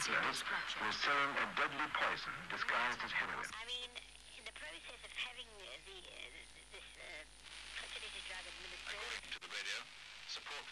peddlers were selling a deadly poison disguised as heroin. I mean, in the process of having the, uh, this uh, drug administered According to the radio, support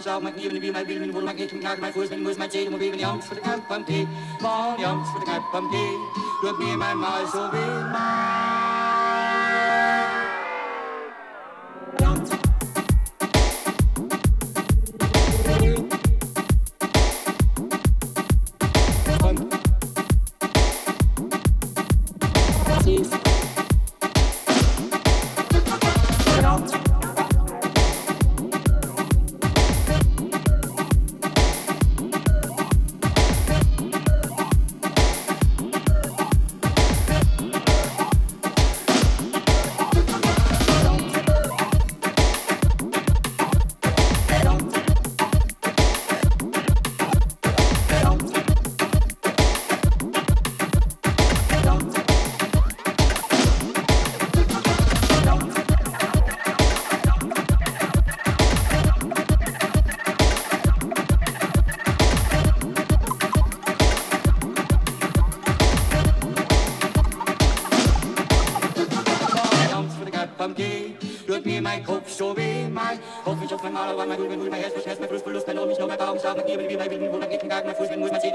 zou maar even wie mij wil, mijn woorden, mijn eten, klagen, mijn voors, mijn moes, mijn zeden, mijn weven, Jans, voor de kruip van thee. Van Jans, voor de kruip van thee, doet meer mijn maal zo weer maar. darkness, whispering with my teeth,